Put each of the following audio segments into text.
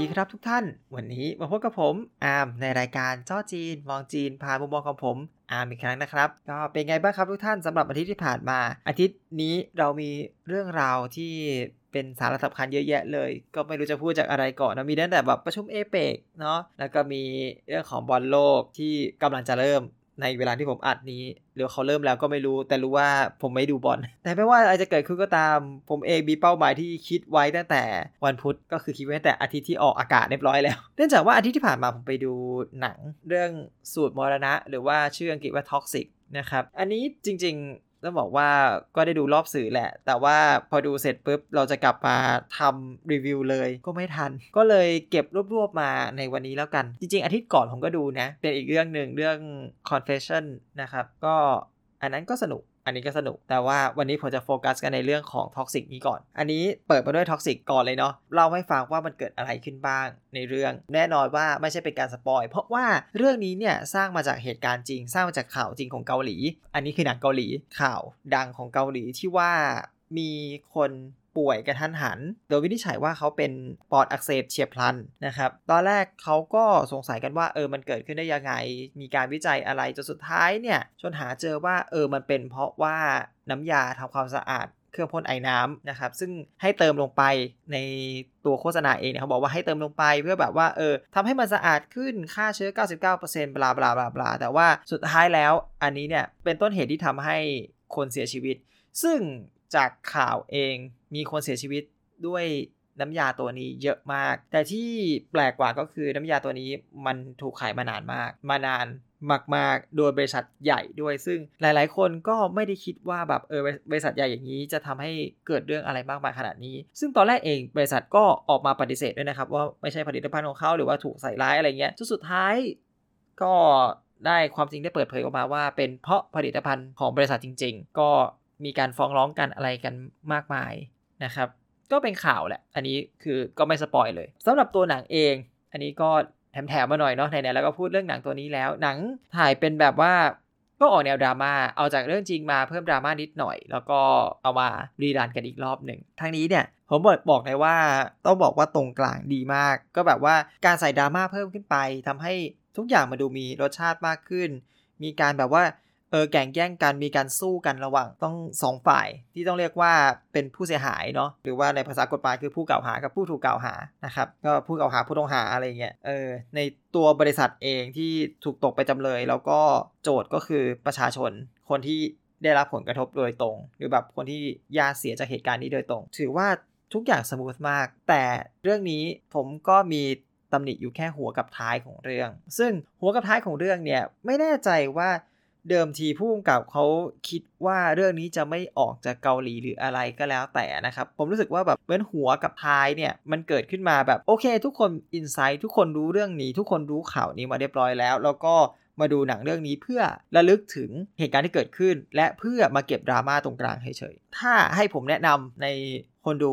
ดีครับทุกท่าน วันนี้มาพบกับผมอาร์มในรายการจ้อจีน มองจีนพานมุมมองของผมอาร์มอีกครั้งนะครับ ก็เป็นไงบ้างครับทุกท่านสำหรับอาทิตย์ที่ผ่านมา อาทิตย์นี้เรามีเรื่องราวที่เป็นสาระสำคัญเยอะแยะเลย ก็ไม่รู้จะพูดจากอะไรก่อนนะมีตั้งแต่แบบประชุมเอเปกเนาะแล้วก็มีเรื่องของบอลโลกที่กำลังจะเริ่ม ในเวลาที่ผมอัดนี้ หรือเขาเริ่มแล้วก็ไม่รู้ แต่รู้ว่าผมไม่ดูบอลแต่ไม่ว่าอะไรจะเกิดขึ้นก็ตาม ผมเองมีเป้าหมายที่คิดไว้ตั้งแต่วันพุธก็คือคิดไว้แต่อาทิตย์ที่ออกอากาศเรียบร้อยแล้ว เนื่องจากว่าอาทิตย์ที่ผ่านมาผมไปดูหนังเรื่องสูตรมรณะ หรือว่าชื่ออังกฤษว่า Toxic นะครับ อันนี้จริงๆ ต้องบอกว่าก็ได้ดูรอบสื่อแหละ แต่ว่าพอดูเสร็จปุ๊บ เราจะกลับมาทำรีวิวเลยก็ไม่ทัน ก็เลยเก็บรวบๆมาในวันนี้แล้วกัน จริงๆ อาทิตย์ก่อนผมก็ดูนะ เป็นอีกเรื่องหนึ่งเรื่อง confession นะครับ ก็อันนั้นก็สนุก อันนี้ก็สนุก แต่ว่าวันนี้ผมจะโฟกัสกันในเรื่องของ Toxic นี้ก่อน อันนี้เปิดมาด้วย Toxic ก่อนเลยเนาะเราให้ฟังว่ามันเกิดอะไรขึ้นบ้างในเรื่อง แน่นอนว่าไม่ใช่เป็นการ spoil เพราะว่าเรื่องนี้เนี่ยสร้างมาจากเหตุการณ์จริง สร้างมาจากข่าวจริงของเกาหลี อันนี้คือหนังเกาหลีข่าวดังของเกาหลีที่ว่ามีคน ป่วยกะทันหัน โดยวินิจฉัยว่าเขาเป็นปอดอักเสบเฉียบพลันนะครับ ตอนแรกเขาก็สงสัยกันว่าเออมันเกิดขึ้นได้ยังไง มีการวิจัยอะไรจนสุดท้ายเนี่ยจนหาเจอว่าเออมันเป็นเพราะว่าน้ำยาทำความสะอาดเครื่องพ่นไอ้น้ำนะครับ ซึ่งให้เติมลงไปในตัวโฆษณาเองเนี่ยเขาบอกว่าให้เติมลงไปเพื่อแบบว่าเออทำให้มันสะอาดขึ้นฆ่าเชื้อ 99%บลาบลาบลาบลาแต่ว่าสุดท้ายแล้วอันนี้เนี่ยเป็นต้นเหตุที่ทำให้คนเสียชีวิต ซึ่งจากข่าวเองมีคนเสียชีวิตด้วยน้ำยาตัวนี้เยอะมาก แต่ที่แปลกกว่าก็คือน้ำยาตัวนี้มันถูกขายมานานมาก มานานมาก ๆ โดยบริษัทใหญ่ด้วย ซึ่งหลาย ๆ คนก็ไม่ได้คิดว่าแบบเออบริษัทใหญ่อย่างนี้จะทำให้เกิดเรื่องอะไรมากมายขนาดนี้ ซึ่งตอนแรกเองบริษัทก็ออกมาปฏิเสธด้วยนะครับ ว่าไม่ใช่ผลิตภัณฑ์ของเขาหรือว่าถูกใส่ร้ายอะไรเงี้ยจนสุดท้ายก็ได้ความจริงได้เปิดเผยออกมาว่า เป็นเพราะผลิตภัณฑ์ของบริษัทจริง ๆ ก็ มีการฟ้องร้องกันอะไรกันมากมายนะครับ ก็เป็นข่าวแหละ อันนี้คือก็ไม่สปอยเลยสำหรับตัวหนังเอง อันนี้ก็แถมๆมาหน่อยเนาะไหนๆแล้วก็พูดเรื่องหนังตัวนี้แล้ว หนังถ่ายเป็นแบบว่าก็ออกแนวดราม่า เอาจากเรื่องจริงมาเพิ่มดราม่านิดหน่อย แล้วก็เอามารีรันกันอีกรอบหนึ่งทางนี้เนี่ยผมบอกบอกเลยว่าต้องบอกว่าตรงกลางดีมาก ก็แบบว่าการใส่ดราม่าเพิ่มขึ้นไปทำให้ทุกอย่างมาดูมีรสชาติมากขึ้น มีการแบบว่า เออแก่งแย่งกันมีการสู้กันระหว่างต้องสองฝ่ายที่ต้องเรียกว่าเป็นผู้เสียหายเนาะหรือว่าในภาษากฎหมายคือผู้กล่าวหากับผู้ถูกกล่าวหานะครับก็ผู้กล่าวหาผู้ต้องหาอะไรเงี้ยเออในตัวบริษัทเองที่ถูกตกไปจำเลย แล้วก็โจทย์ก็คือประชาชนคนที่ได้รับผลกระทบโดยตรง หรือแบบคนที่ยาเสียจากเหตุการณ์นี้โดยตรง ถือว่าทุกอย่างสมูทมาก แต่เรื่องนี้ผมก็มีตำหนิอยู่แค่หัวกับท้ายของเรื่อง ซึ่งหัวกับท้ายของเรื่องเนี่ยไม่แน่ใจว่า เดิมทีผู้กำกับเขาคิดว่าเรื่องนี้จะไม่ออกจากเกาหลีหรืออะไรก็แล้วแต่นะครับ ผมรู้สึกว่าแบบเว้นหัวกับท้ายเนี่ย มันเกิดขึ้นมาแบบโอเค ทุกคนอินไซต์ทุกคนรู้เรื่องนี้ ทุกคนรู้ข่าวนี้มาเรียบร้อยแล้ว แล้วก็มาดูหนังเรื่องนี้เพื่อระลึกถึงเหตุการณ์ที่เกิดขึ้น และเพื่อมาเก็บดราม่าตรงกลางเฉยๆถ้าให้ผมแนะนำในคนดู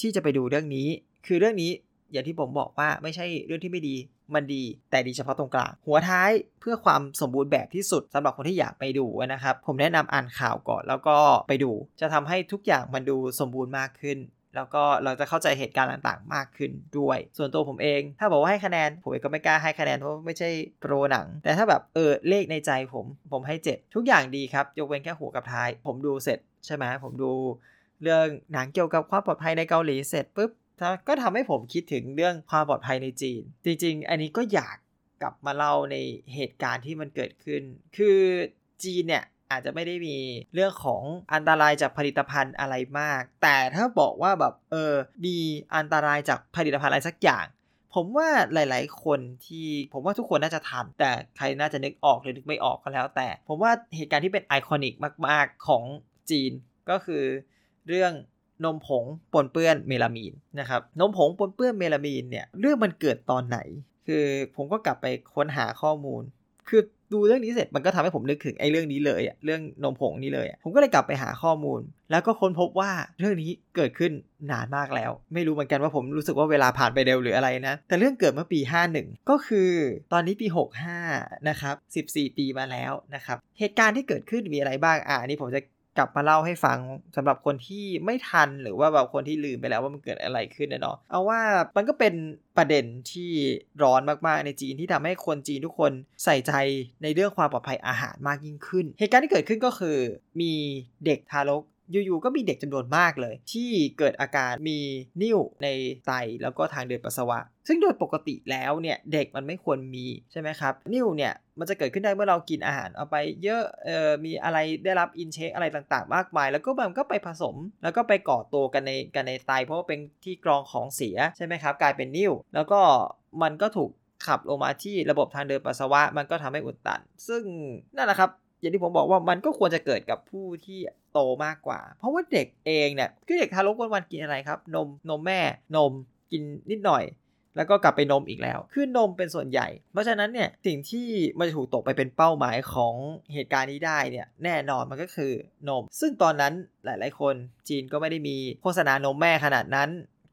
ที่จะไปดูเรื่องนี้ คือเรื่องนี้อย่างที่ผมบอกว่าไม่ใช่เรื่องที่ไม่ดี มันดีแต่ดีเฉพาะตรงกลาง หัวท้ายเพื่อความสมบูรณ์แบบที่สุดสำหรับคนที่อยากไปดูนะครับ ผมแนะนำอ่านข่าวก่อนแล้วก็ไปดู จะทำให้ทุกอย่างมันดูสมบูรณ์มากขึ้นแล้วก็เราจะเข้าใจเหตุการณ์ต่างๆ มากขึ้นด้วย ส่วนตัวผมเอง ถ้าบอกว่าให้คะแนน ผมก็ไม่กล้าให้คะแนนเพราะไม่ใช่โปรหนัง แต่ถ้าแบบเออเลขในใจผม ผมให้ 7 ทุกอย่างดีครับ ยกเว้นแค่หัวกับท้าย ผมดูเสร็จใช่ไหมผมดู เรื่องหนังเกี่ยวกับความปลอดภัยในเกาหลีเสร็จปุ๊บ ก็ทำให้ผมคิดถึงเรื่องความปลอดภัยในจีน จริง ๆ อันนี้ก็อยากกลับมาเล่าในเหตุการณ์ที่มันเกิดขึ้น คือจีนเนี่ยอาจจะไม่ได้มีเรื่องของอันตรายจากผลิตภัณฑ์อะไรมาก แต่ถ้าบอกว่าแบบเออมีอันตรายจากผลิตภัณฑ์อะไรสักอย่าง ผมว่าหลาย ๆ คนที่ผมว่าทุกคนน่าจะทันแต่ใครน่าจะนึกออกหรือนึกไม่ออกก็แล้ว แต่ ผมว่าเหตุการณ์ที่เป็นไอคอนิกมาก ๆ ของจีนก็คือเรื่อง นมผงปนเปื้อนเมลามีนนะครับนมผงปนเปื้อนเมลามีนเนี่ยเรื่องมันเกิดตอนไหน คือผมก็กลับไปค้นหาข้อมูล คือดูเรื่องนี้เสร็จมันก็ทำให้ผมนึกถึงไอ้เรื่องนี้เลยอะเรื่องนมผงนี้เลยผมก็เลยกลับไปหาข้อมูล แล้วก็ค้นพบว่าเรื่องนี้เกิดขึ้นนานมากแล้ว ไม่รู้เหมือนกันว่าผมรู้สึกว่าเวลาผ่านไปเร็วหรืออะไรนะ แต่เรื่องเกิดเมื่อปี 51 ก็คือตอนนี้ปี 65 นะครับ 14 ปีมาแล้วนะครับ เหตุการณ์ที่เกิดขึ้นมีอะไรบ้างอ่านี่ผมจะ กลับมาเล่าให้ฟังสำหรับคนที่ไม่ทันหรือว่าแบบคนที่ลืมไปแล้วว่ามันเกิดอะไรขึ้นเนาะเอาว่ามันก็เป็นประเด็นที่ร้อนมากๆในจีนที่ทำให้คนจีนทุกคนใส่ใจในเรื่องความปลอดภัยอาหารมากยิ่งขึ้น เหตุการณ์ที่เกิดขึ้นก็คือ มีเด็กทารกอยู่ๆ ก็มีเด็กจำนวนมากเลย ที่เกิดอาการมีนิ่วในไตแล้วก็ทางเดินปัสสาวะ ซึ่งโดยปกติแล้วเนี่ยเด็กมันไม่ควรมีใช่ไหมครับนิ่วเนี่ยมันจะเกิดขึ้นได้เมื่อเรากินอาหารเอาไปเยอะเออมีอะไรได้รับอินเชคอะไรต่างๆ มากมาย แล้วก็มันก็ไปผสม แล้วก็ไปก่อตัวกันในกันในไต เพราะว่าเป็นที่กรองของเสียใช่ไหมครับกลายเป็นนิ่วแล้วก็มันก็ถูกขับลงมาที่ระบบทางเดินปัสสาวะ มันก็ทำให้อุดตัน ซึ่งนั่นแหละครับอย่างที่ผมบอกว่ามันก็ควรจะเกิดกับผู้ที่โตมากกว่า เพราะว่าเด็กเองเนี่ยคือเด็กทารกวันวันกินอะไรครับ นมนมแม่นมกินนิดหน่อย แล้วก็กลับไปนมอีกแล้ว คือนมเป็นส่วนใหญ่ เพราะฉะนั้นเนี่ยสิ่งที่มันจะถูกตกไปเป็นเป้าหมายของเหตุการณ์นี้ได้เนี่ยแน่นอนมันก็คือนม ซึ่งตอนนั้นหลายๆ คนจีนก็ไม่ได้มีโฆษณานมแม่ขนาดนั้น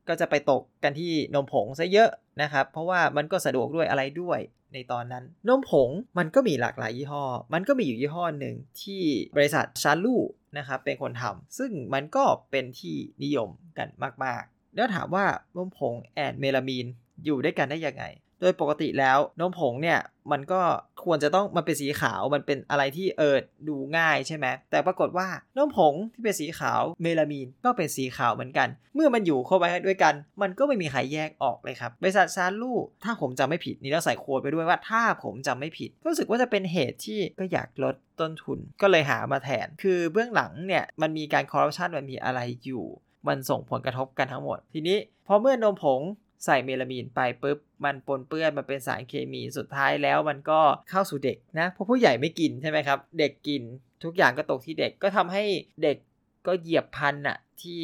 ก็จะไปตกกันที่นมผงซะเยอะนะครับ เพราะว่ามันก็สะดวกด้วยอะไรด้วยในตอนนั้น นมผงมันก็มีหลากหลายยี่ห้อ มันก็มีอยู่ยี่ห้อหนึ่งที่บริษัทชาลูนะครับเป็นคนทำซึ่งมันก็เป็นที่นิยมกันมากๆ แล้วถามว่านมผง and เมลามีน อยู่ด้วยกันได้ยังไง โดยปกติแล้วนมผงเนี่ยมันก็ควรจะต้องมันเป็นสีขาวมันเป็นอะไรที่เออดูง่ายใช่ไหมแต่ปรากฏว่านมผงที่เป็นสีขาวเมลามีนก็เป็นสีขาวเหมือนกัน เมื่อมันอยู่เข้าไปด้วยกัน มันก็ไม่มีใครแยกออกเลยครับบริษัทซานลู่ถ้าผมจำไม่ผิดนี่เราใส่ quote ไปด้วยว่าถ้าผมจำไม่ผิดก็รู้สึกว่าจะเป็นเหตุที่ก็อยากลดต้นทุน ก็เลยหามาแทน คือเบื้องหลังเนี่ยมันมีการคอร์รัปชันมันมีอะไรอยู่ มันส่งผลกระทบกันทั้งหมด ทีนี้พอเมื่อนมผง ใส่เมลามีนไปปุ๊บมันปนเปื้อนมันเป็นสารเคมีสุดท้ายแล้วมันก็เข้าสู่เด็กนะเพราะผู้ใหญ่ไม่กินใช่ไหมครับเด็กกินทุกอย่างก็ตกที่เด็กก็ทำให้เด็กก็เหยียบพันอะที่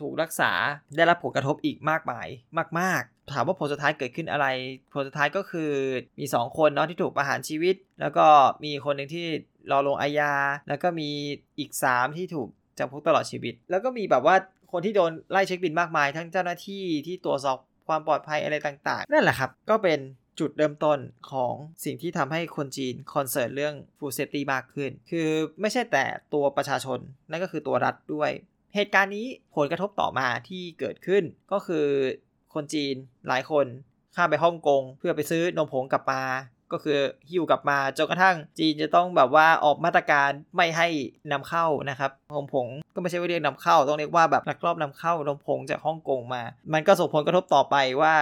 ถูกรักษาได้รับผลกระทบอีกมากมายมาก ๆ ถามว่าผลสุดท้ายเกิดขึ้นอะไร ผลสุดท้ายก็คือมี 2 คนเนาะที่ถูกประหารชีวิต แล้วก็มีคนหนึ่งที่รอลงอาญาแล้วก็มีอีก 3 ที่ถูกจำคุกตลอดชีวิต แล้วก็มีแบบว่าคนที่โดนไล่เช็คบิลมากมาย ทั้งเจ้าหน้าที่ที่ตรวจสอบ ความปลอดภัยอะไรต่างๆ นั่นแหละครับ ก็เป็นจุดเริ่มต้นของสิ่งที่ทำให้คนจีน concern เรื่อง food safety มากขึ้น คือไม่ใช่แต่ตัวประชาชน นั่นก็คือตัวรัฐด้วย เหตุการณ์นี้ผลกระทบต่อมาที่เกิดขึ้นก็คือคนจีนหลายคนข้ามไปฮ่องกง เพื่อไปซื้อนมผงกลับมา ก็คือฮิวกลับมาจนกระทั่งจีนจะต้องแบบว่าออกมาตรการไม่ให้นำเข้านะครับนมผงก็ไม่ใช่ว่าเรียกนำเข้า ต้องเรียกว่าแบบลักลอบนำเข้านมผงจากฮ่องกงมา มันก็ส่งผลกระทบต่อไปว่า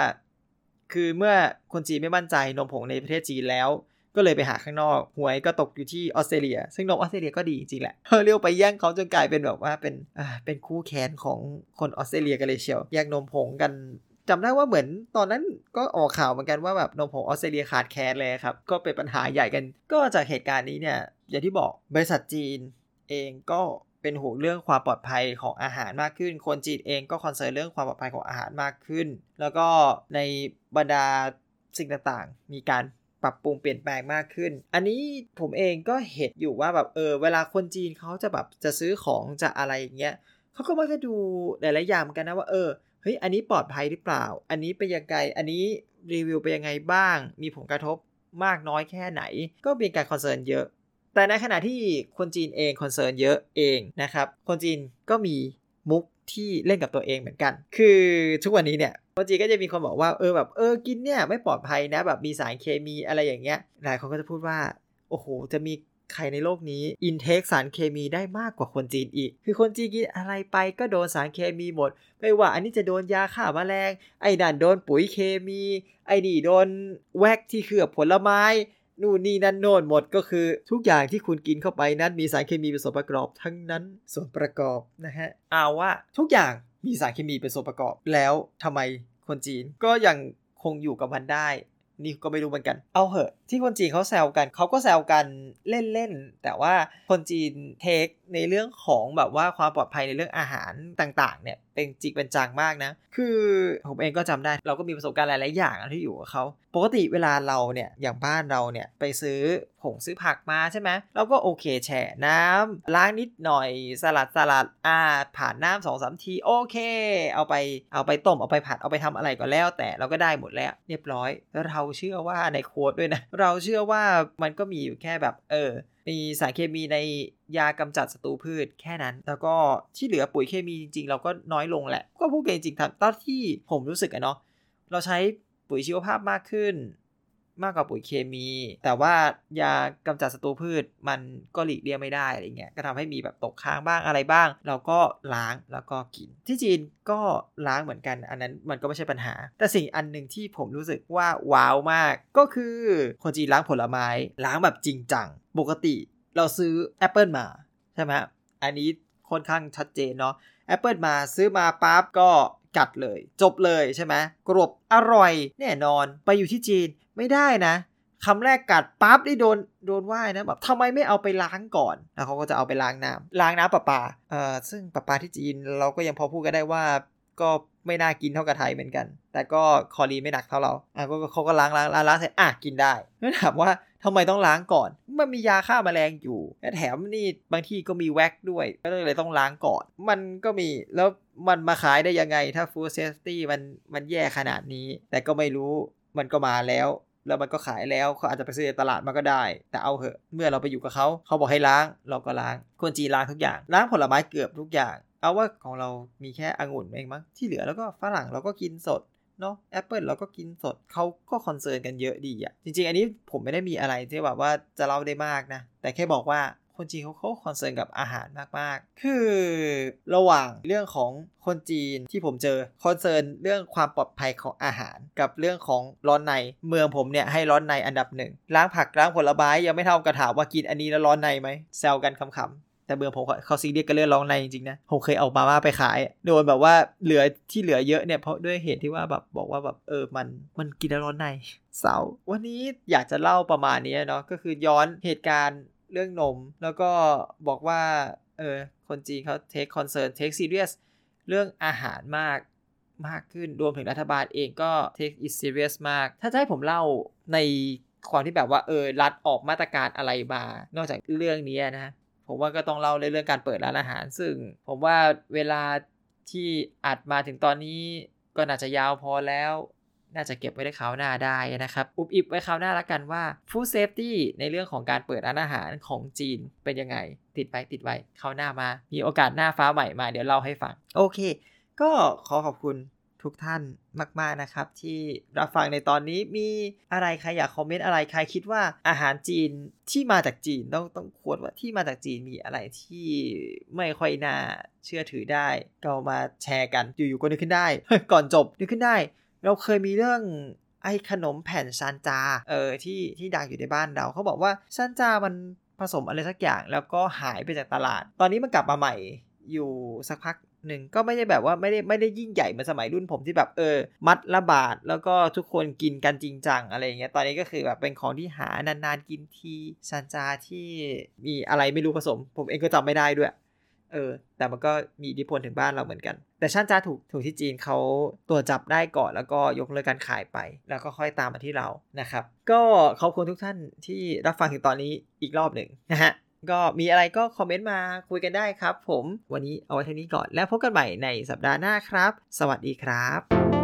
คือเมื่อคนจีนไม่มั่นใจนมผงในประเทศจีนแล้ว ก็เลยไปหาข้างนอกหวยก็ตกอยู่ที่ออสเตรเลีย ซึ่งนมออสเตรเลียก็ดีจริงแหละเรียกไปแย่งเขาจนกลายเป็นแบบว่าเป็นอ่าเป็นคู่แข่งของคนออสเตรเลียกันเลยเชียวแย่งนมผงกัน จำได้ว่าเหมือนตอนนั้นก็ออกข่าวเหมือนกันว่าแบบนมผงออสเตรเลียขาดแคลนเลยครับ ก็เป็นปัญหาใหญ่กัน ก็จากเหตุการณ์นี้เนี่ย อย่างที่บอกบริษัทจีนเองก็เป็นห่วงเรื่องความปลอดภัยของอาหารมากขึ้น คนจีนเองก็คอนเซิร์นเรื่องความปลอดภัยของอาหารมากขึ้น แล้วก็ในบรรดาสิ่งต่างๆ มีการปรับปรุงเปลี่ยนแปลงมากขึ้น อันนี้ผมเองก็เห็นอยู่ว่าแบบเออเวลาคนจีนเขาจะแบบจะซื้อของจะอะไรอย่างเงี้ยเขาก็มักจะดูหลายๆอย่างกันนะว่าเออ ฮ้ยอันนี้ปลอดภัยหรือเปล่า อันนี้เป็นยังไงอันนี้รีวิวเป็นยังไงบ้าง มีผลกระทบมากน้อยแค่ไหน ก็มีการ concern เยอะ แต่ในขณะที่คนจีนเอง concern เยอะเองนะครับ คนจีนก็มีมุกที่เล่นกับตัวเองเหมือนกัน คือทุกวันนี้เนี่ยคนจีนก็จะมีคนบอกว่าเออแบบเออกินเนี่ยไม่ปลอดภัยนะแบบมีสารเคมีอะไรอย่างเงี้ย หลายคนก็จะพูดว่าโอ้โหจะมี ใครในโลกนี้อินเทคสารเคมีได้มากกว่าคนจีนอีก คือคนจีนกินอะไรไปก็โดนสารเคมีหมด ไม่ว่าอันนี้จะโดนยาฆ่ามาแมลง ไอ้นั่นโดนปุ๋ยเคมี ไอ้นี่โดนแวกที่เขือบผลไม้ นู่นนี่นั่นโน่นหมดก็คือ ทุกอย่างที่คุณกินเข้าไปนั้นมีสารเคมีเป็นส่วนประกอบทั้งนั้นส่วนประกอบนะฮะเอาว่าทุกอย่างมีสารเคมีเป็นส่วนประกอบแล้วทำไมคนจีนก็ยังคงอยู่กับมันได้ นี่ก็ไม่รู้เหมือนกัน เอาเหอะ ที่คนจีนเขาแซวกันเขาก็แซวกันเล่นๆ แต่ว่าคนจีนเทคในเรื่องของแบบว่าความปลอดภัยในเรื่องอาหารต่างๆ เนี่ย เป็นจิกเป็นจังมากนะ คือผมเองก็จำได้ เราก็มีประสบการณ์หลาย ๆ อย่างที่อยู่กับเขาปกติเวลาเราเนี่ยอย่างบ้านเราเนี่ยไปซื้อผงซื้อผักมาใช่ไหมเราก็โอเคแช่น้ำล้างนิดหน่อยสลัดสลัดอ่าผ่านน้ำสองสามทีโอเค เอาไปเอาไปต้มเอาไปผัดเอาไปทำอะไรก็แล้ว แต่เราก็ได้หมดแล้ว เรียบร้อย แล้วเราเชื่อว่าในโค้ดด้วยนะ เราเชื่อว่ามันก็มีอยู่แค่แบบเออ มีสารเคมีในยากำจัดศัตรูพืชแค่นั้น แล้วก็ที่เหลือปุ๋ยเคมีจริงๆ เราก็น้อยลงแหละ ก็พูดกันจริงๆตอนที่ผมรู้สึกอะเนาะเราใช้ปุ๋ยชีวภาพมากขึ้น มากกว่าปุ๋ยเคมี แต่ว่ายากำจัดศัตรูพืชมันก็หลีกเลี่ยงไม่ได้อะไรเงี้ยก็ทำให้มีแบบตกค้างบ้างอะไรบ้าง เราก็ล้างแล้วก็กิน ที่จีนก็ล้างเหมือนกัน อันนั้นมันก็ไม่ใช่ปัญหา แต่สิ่งอันหนึ่งที่ผมรู้สึกว่าว้าวมาก ก็คือคนจีนล้างผลไม้ ล้างแบบจริงจังปกติเราซื้อแอปเปิลมาใช่ไหมอันนี้ค่อนข้างชัดเจนเนาะแอปเปิลมาซื้อมาปั๊บก็ กัดเลย จบเลยใช่ไหมกรบอร่อย แน่นอนไปอยู่ที่จีนไม่ได้นะคำแรกกัดปั๊บได้โดนโดนว่ายนะแบบทำไมไม่เอาไปล้างก่อนแล้วเขาก็จะเอาไปล้างน้ำล้างน้ำประปาเอ่อซึ่งประปาที่จีนเราก็ยังพอพูดกันได้ว่าก็ไม่น่ากินเท่ากับไทยเหมือนกัน แต่ก็คลอรีนไม่หนักเท่าเรา อะก็เขาก็ล้างล้างล้างล้างเสร็จอะกินได้แล้วถามว่าทำไมต้องล้างก่อน มันมียาฆ่ามาแมลงอยู่และแถมนี่บางที่ก็มีแว็กด้วย ก็เลยต้องล้างก่อน มันก็มี แล้ว มันมาขายได้ยังไง ถ้า food safety มันมันแย่ขนาดนี้ แต่ก็ไม่รู้มันก็มาแล้ว แล้วมันก็ขายแล้วเขาอาจจะไปซื้อในตลาดมาก็ได้ แต่เอาเหอะ เมื่อเราไปอยู่กับเขาเขาบอกให้ล้างเราก็ล้างคนจีนล้างทุกอย่างล้างผลไม้เกือบทุกอย่าง เอาว่าของเรามีแค่องุ่นเองมั้งที่เหลือแล้วก็ฝรั่งเราก็กินสดเนาะแอปเปิลเราก็กินสดเขาก็ concern กันเยอะดีอะจริง ๆ อันนี้ผมไม่ได้มีอะไรที่แบบว่าจะเล่าได้มากนะแต่แค่บอกว่า คนจีนเขาเขา concern กับอาหารมากๆ คือระหว่างเรื่องของคนจีนที่ผมเจอ concern เรื่องความปลอดภัยของอาหาร กับเรื่องของร้อนในเมืองผมเนี่ยให้ร้อนในอันดับหนึ่งล้างผักล้างผลไม้ยังไม่เท่ากระถามว่ากินอันนี้แล้วร้อนในไหมแซวกันขำๆแต่เมืองผมเขาซีเรียสกันเรื่องร้อนในจริงๆนะ ผมเคยเอามาม่าไปขาย โดนแบบว่าเหลือที่เหลือเยอะเนี่ยเพราะด้วยเหตุที่ว่าแบบบอกว่าแบบเออมันมันกินแล้วร้อนในเศร้าวันนี้อยากจะเล่าประมาณนี้เนาะก็คือย้อนเหตุการณ์ เรื่องนม แล้วก็บอกว่าเออคนจีนเขา take concern take serious เรื่องอาหารมากมากขึ้นรวมถึงรัฐบาลเองก็ take it serious มาก ถ้าจะให้ผมเล่าในความที่แบบว่าเออรัฐออกมาตรการอะไรมา นอกจากเรื่องนี้นะผมว่าก็ต้องเล่าเรื่องการเปิดร้านอาหาร ซึ่งผมว่าเวลาที่อัดมาถึงตอนนี้ก็น่าจะยาวพอแล้ว น่าจะเก็บไว้ได้คราวหน้าได้นะครับ อุบอิบไว้คราวหน้าล้วกันว่า Food Safety ในเรื่องของการเปิดร้านอาหารของจีนเป็นยังไง ติดไว้ติดไว้คราวหน้ามา มีโอกาสหน้าฟ้าใหม่มาเดี๋ยวเล่าให้ฟัง โอเค ก็ขอขอบคุณทุกท่านมาก ๆ นะครับ ที่รับฟังในตอนนี้มีอะไรใครอยากคอมเมนต์อะไรใครคิดว่าอาหารจีนที่มาจากจีนต้องต้องควรว่าที่มาจากจีนมีอะไรที่ไม่ค่อยน่าเชื่อถือได้ ก็มาแชร์กันอยู่ๆก็นึกขึ้นได้ ก่อนจบนึกขึ้นได้ เราเคยมีเรื่องไอ้ขนมแผ่นซานจา เออที่ที่ดังอยู่ในบ้านเราเขาบอกว่าซานจามันผสมอะไรสักอย่างแล้วก็หายไปจากตลาด ตอนนี้มันกลับมาใหม่อยู่สักพักหนึ่งก็ไม่ได้แบบว่าไม่ได้ไม่ได้ยิ่งใหญ่เหมือนสมัยรุ่นผมที่แบบเออ มัดละบาทแล้วก็ทุกคนกินกันจริงจังอะไรเงี้ยตอนนี้ก็คือแบบเป็นของที่หานานๆกินทีซันจาที่มีอะไรไม่รู้ผสม ผมเองก็จำไม่ได้ด้วย เออ แต่มันก็มีอิทธิพลถึงบ้านเราเหมือนกัน แต่ชันจ้าถูกถูกที่จีนเขาตรวจจับได้ก่อนแล้วก็ยกเลิกการขายไป แล้วก็ค่อยตามมาที่เรานะครับ ก็ขอบคุณทุกท่านที่รับฟังถึงตอนนี้อีกรอบหนึ่งนะฮะก็มีอะไรก็คอมเมนต์มาคุยกันได้ครับ ผมวันนี้เอาไว้เท่านี้ก่อนแล้วพบกันใหม่ในสัปดาห์หน้าครับ สวัสดีครับ